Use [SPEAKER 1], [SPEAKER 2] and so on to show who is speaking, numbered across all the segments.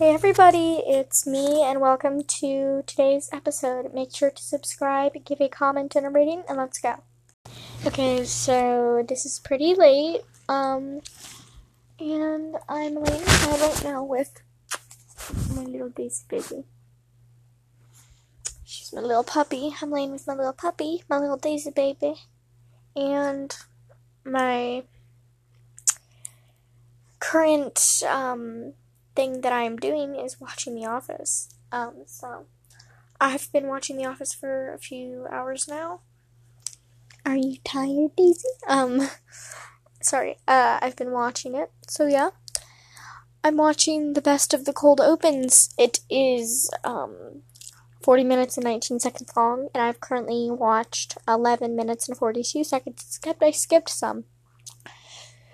[SPEAKER 1] Hey everybody, it's me and welcome to today's episode. Make sure to subscribe, give a comment and a rating, and let's go. Okay, so this is pretty late. Um and I'm laying in bed right now with my little Daisy baby. She's my little puppy. I'm laying with my little puppy, my little Daisy baby. And my current um thing that I am doing is watching The Office. Um, so I've been watching The Office for a few hours now. Are you tired, Daisy? Um, sorry. Uh, I've been watching it. So yeah, I'm watching the best of the cold opens. It is um 40 minutes and 19 seconds long, and I've currently watched 11 minutes and 42 seconds. Except I skipped some.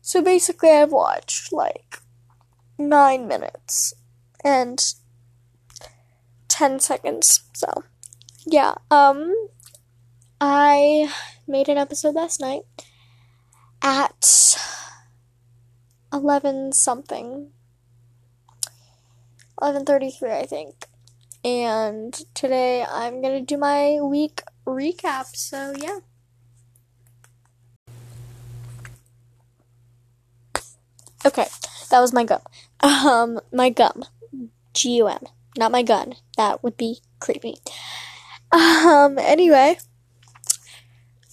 [SPEAKER 1] So basically, I've watched like nine minutes and 10 seconds. So, yeah, um, I made an episode last night at 11 something. 11:33 I think. And today I'm going to do my week recap. So, yeah. Okay, that was my gum. Um, my gum. G U M. Not my gun. That would be creepy. Um, anyway.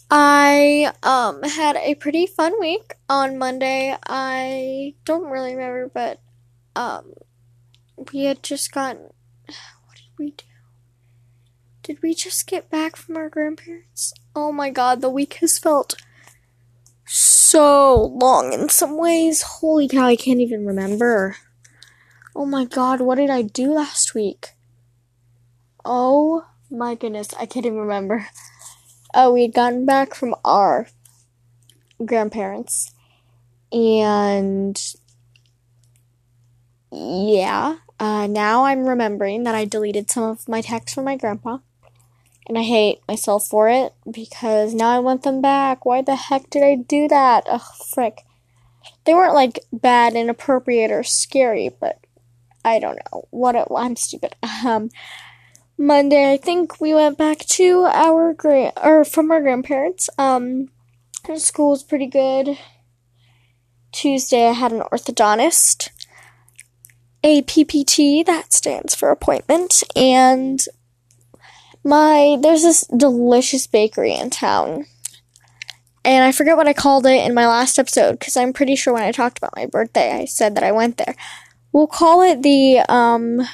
[SPEAKER 1] I um had a pretty fun week on Monday. I don't really remember, but um we had just gotten what did we do? Did we just get back from our grandparents? Oh my god, the week has felt so long in some ways. Holy cow, I can't even remember. Oh my god, what did I do last week? Oh my goodness, I can't even remember. Oh, we had gotten back from our grandparents. And yeah, uh, now I'm remembering that I deleted some of my texts from my grandpa. And I hate myself for it because now I want them back. Why the heck did I do that? Ugh, frick. They weren't like bad, inappropriate, or scary, but I don't know. What it, I'm stupid. Um, Monday, I think we went back to our grand or from our grandparents. Um, school was pretty good. Tuesday, I had an orthodontist, a PPT that stands for appointment, and my there's this delicious bakery in town. And I forget what I called it in my last episode because I'm pretty sure when I talked about my birthday, I said that I went there. We'll call it the um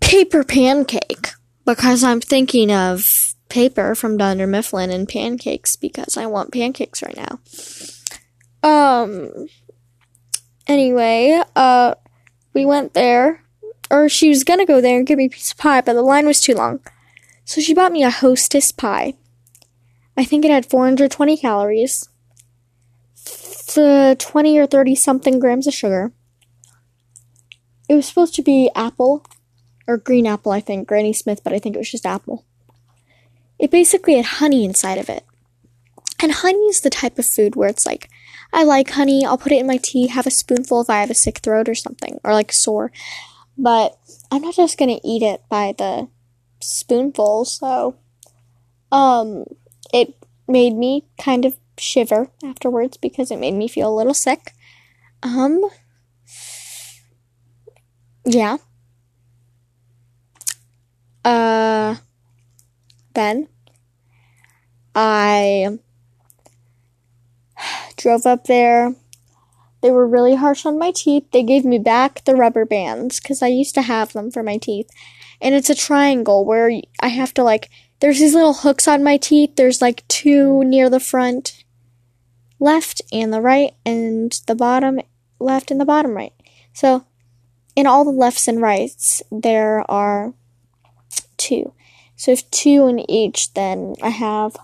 [SPEAKER 1] paper pancake because I'm thinking of paper from Dunder Mifflin and pancakes because I want pancakes right now. Um anyway, uh we went there or she was gonna go there and give me a piece of pie, but the line was too long. So she bought me a hostess pie. I think it had 420 calories, 20 or 30 something grams of sugar. It was supposed to be apple, or green apple, I think, Granny Smith, but I think it was just apple. It basically had honey inside of it. And honey is the type of food where it's like, I like honey, I'll put it in my tea, have a spoonful if I have a sick throat or something, or like sore. But I'm not just gonna eat it by the spoonful, so um it made me kind of shiver afterwards because it made me feel a little sick. Um yeah. Uh then I drove up there they were really harsh on my teeth. They gave me back the rubber bands because I used to have them for my teeth. And it's a triangle where I have to like, there's these little hooks on my teeth. There's like two near the front left and the right, and the bottom left and the bottom right. So in all the lefts and rights, there are two. So if two in each, then I have,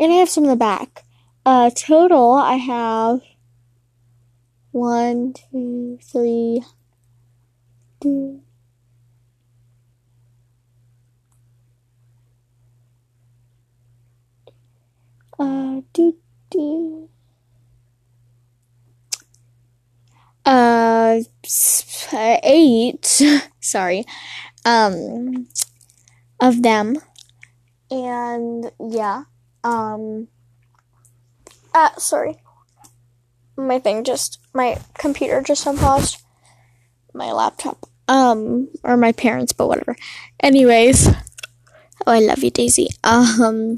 [SPEAKER 1] and I have some in the back. Uh, total, I have one, two, three, two. Uh, do, do. uh eight sorry um of them and yeah um uh sorry my thing just my computer just unpaused my laptop um or my parents but whatever anyways oh i love you daisy um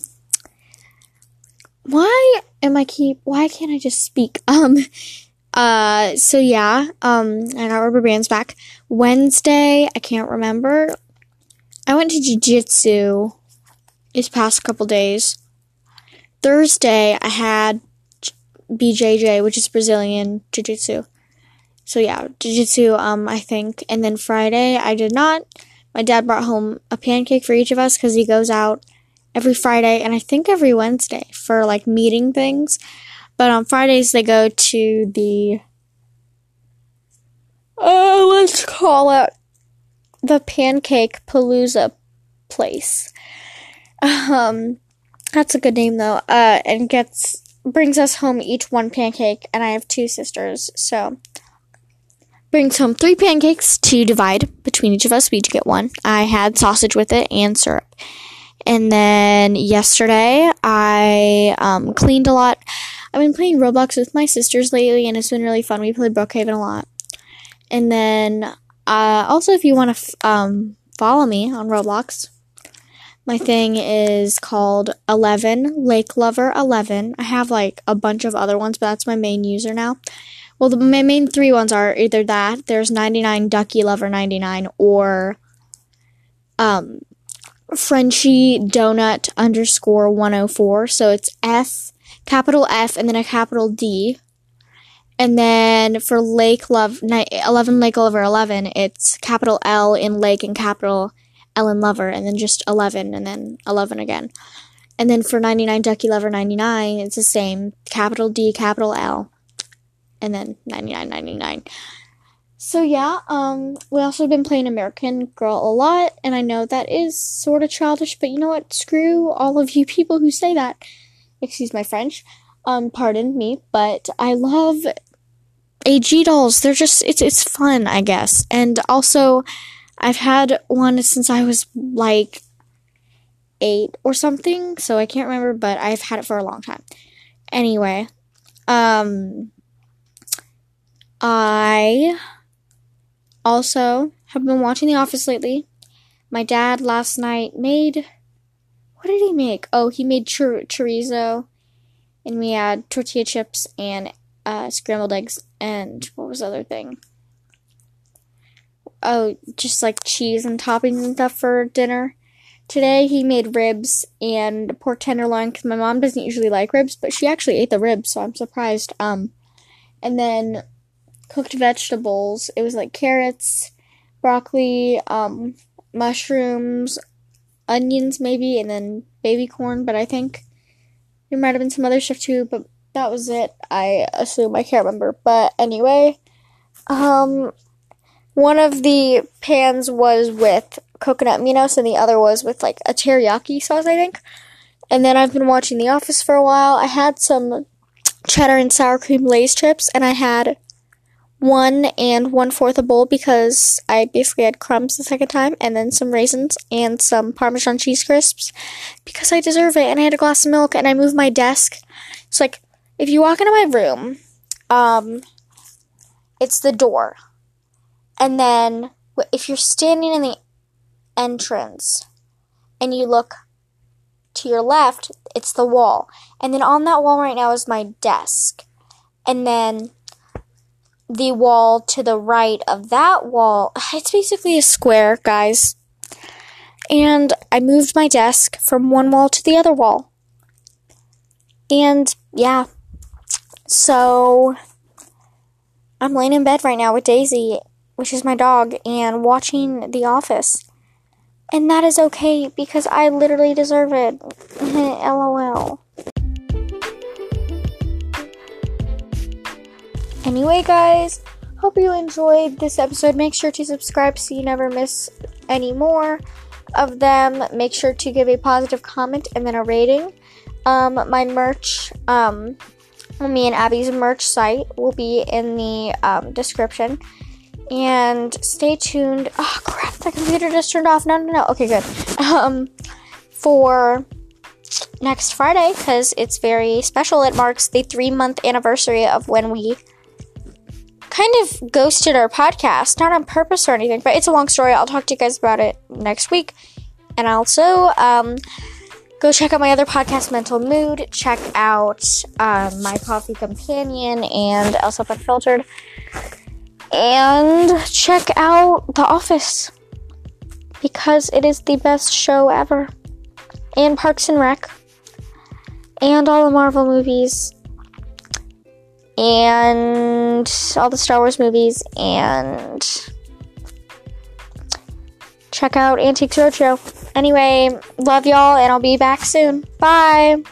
[SPEAKER 1] why am i keep why can't i just speak um uh, so yeah, um, I got rubber bands back. Wednesday, I can't remember. I went to jiu-jitsu these past couple days. Thursday, I had BJJ, which is Brazilian jiu-jitsu. So yeah, jiu-jitsu, um, I think. And then Friday, I did not. My dad brought home a pancake for each of us because he goes out every Friday and I think every Wednesday for like meeting things. But on Fridays they go to the oh, let's call it the Pancake Palooza place. Um, that's a good name though. Uh, and gets brings us home each one pancake, and I have two sisters, so brings home three pancakes to divide between each of us. We each get one. I had sausage with it and syrup. And then yesterday, I um, cleaned a lot. I've been playing Roblox with my sisters lately, and it's been really fun. We played Brookhaven a lot. And then, uh, also, if you want to f- um, follow me on Roblox, my thing is called 11 Lake Lover 11. I have like a bunch of other ones, but that's my main user now. Well, the, my main three ones are either that, there's 99 Ducky Lover 99, or um, Frenchie Donut underscore 104. So it's F, capital F, and then a capital D. And then for Lake Love, 11 Lake Lover 11, it's capital L in Lake and capital In Lover, and then just 11, and then 11 again. And then for 99 Ducky Lover 99, it's the same capital D, capital L, and then 9999. So yeah, um, we also been playing American Girl a lot, and I know that is sort of childish, but you know what? Screw all of you people who say that. Excuse my French. Um, pardon me, but I love AG dolls. They're just it's it's fun, I guess. And also, I've had one since I was like eight or something, so I can't remember, but I've had it for a long time. Anyway, um, I also have been watching The Office lately. My dad last night made. What did he make? Oh, he made chor- chorizo, and we had tortilla chips and uh, scrambled eggs, and what was the other thing? Oh, just like cheese and toppings and stuff for dinner. Today he made ribs and pork tenderloin because my mom doesn't usually like ribs, but she actually ate the ribs, so I'm surprised. Um, and then cooked vegetables. It was like carrots, broccoli, um, mushrooms, onions maybe, and then baby corn. But I think there might have been some other stuff too. But that was it. I assume I can't remember. But anyway, um, one of the pans was with coconut aminos, and the other was with like a teriyaki sauce, I think. And then I've been watching The Office for a while. I had some cheddar and sour cream Lay's chips, and I had one and one fourth a bowl because I basically had crumbs the second time, and then some raisins and some Parmesan cheese crisps because I deserve it. And I had a glass of milk, and I moved my desk. It's like if you walk into my room, um, it's the door, and then if you're standing in the entrance and you look to your left, it's the wall, and then on that wall right now is my desk, and then the wall to the right of that wall, it's basically a square, guys. And I moved my desk from one wall to the other wall. And yeah. So I'm laying in bed right now with Daisy, which is my dog, and watching The Office. And that is okay because I literally deserve it. LOL. Anyway, guys, hope you enjoyed this episode. Make sure to subscribe so you never miss any more of them. Make sure to give a positive comment and then a rating. Um, my merch, um, me and Abby's merch site will be in the um, description. And stay tuned. Oh crap! The computer just turned off. No, no, no. Okay, good. Um, for next Friday because it's very special. It marks the three month anniversary of when we kind of ghosted our podcast, not on purpose or anything, but it's a long story. I'll talk to you guys about it next week. And also, um, go check out my other podcast, Mental Mood. Check out um, My Coffee Companion and Elsa Unfiltered. And check out The Office because it is the best show ever. And Parks and Rec. And all the Marvel movies. And all the Star Wars movies. And check out Antiques Roadshow. Anyway, love y'all, and I'll be back soon. Bye.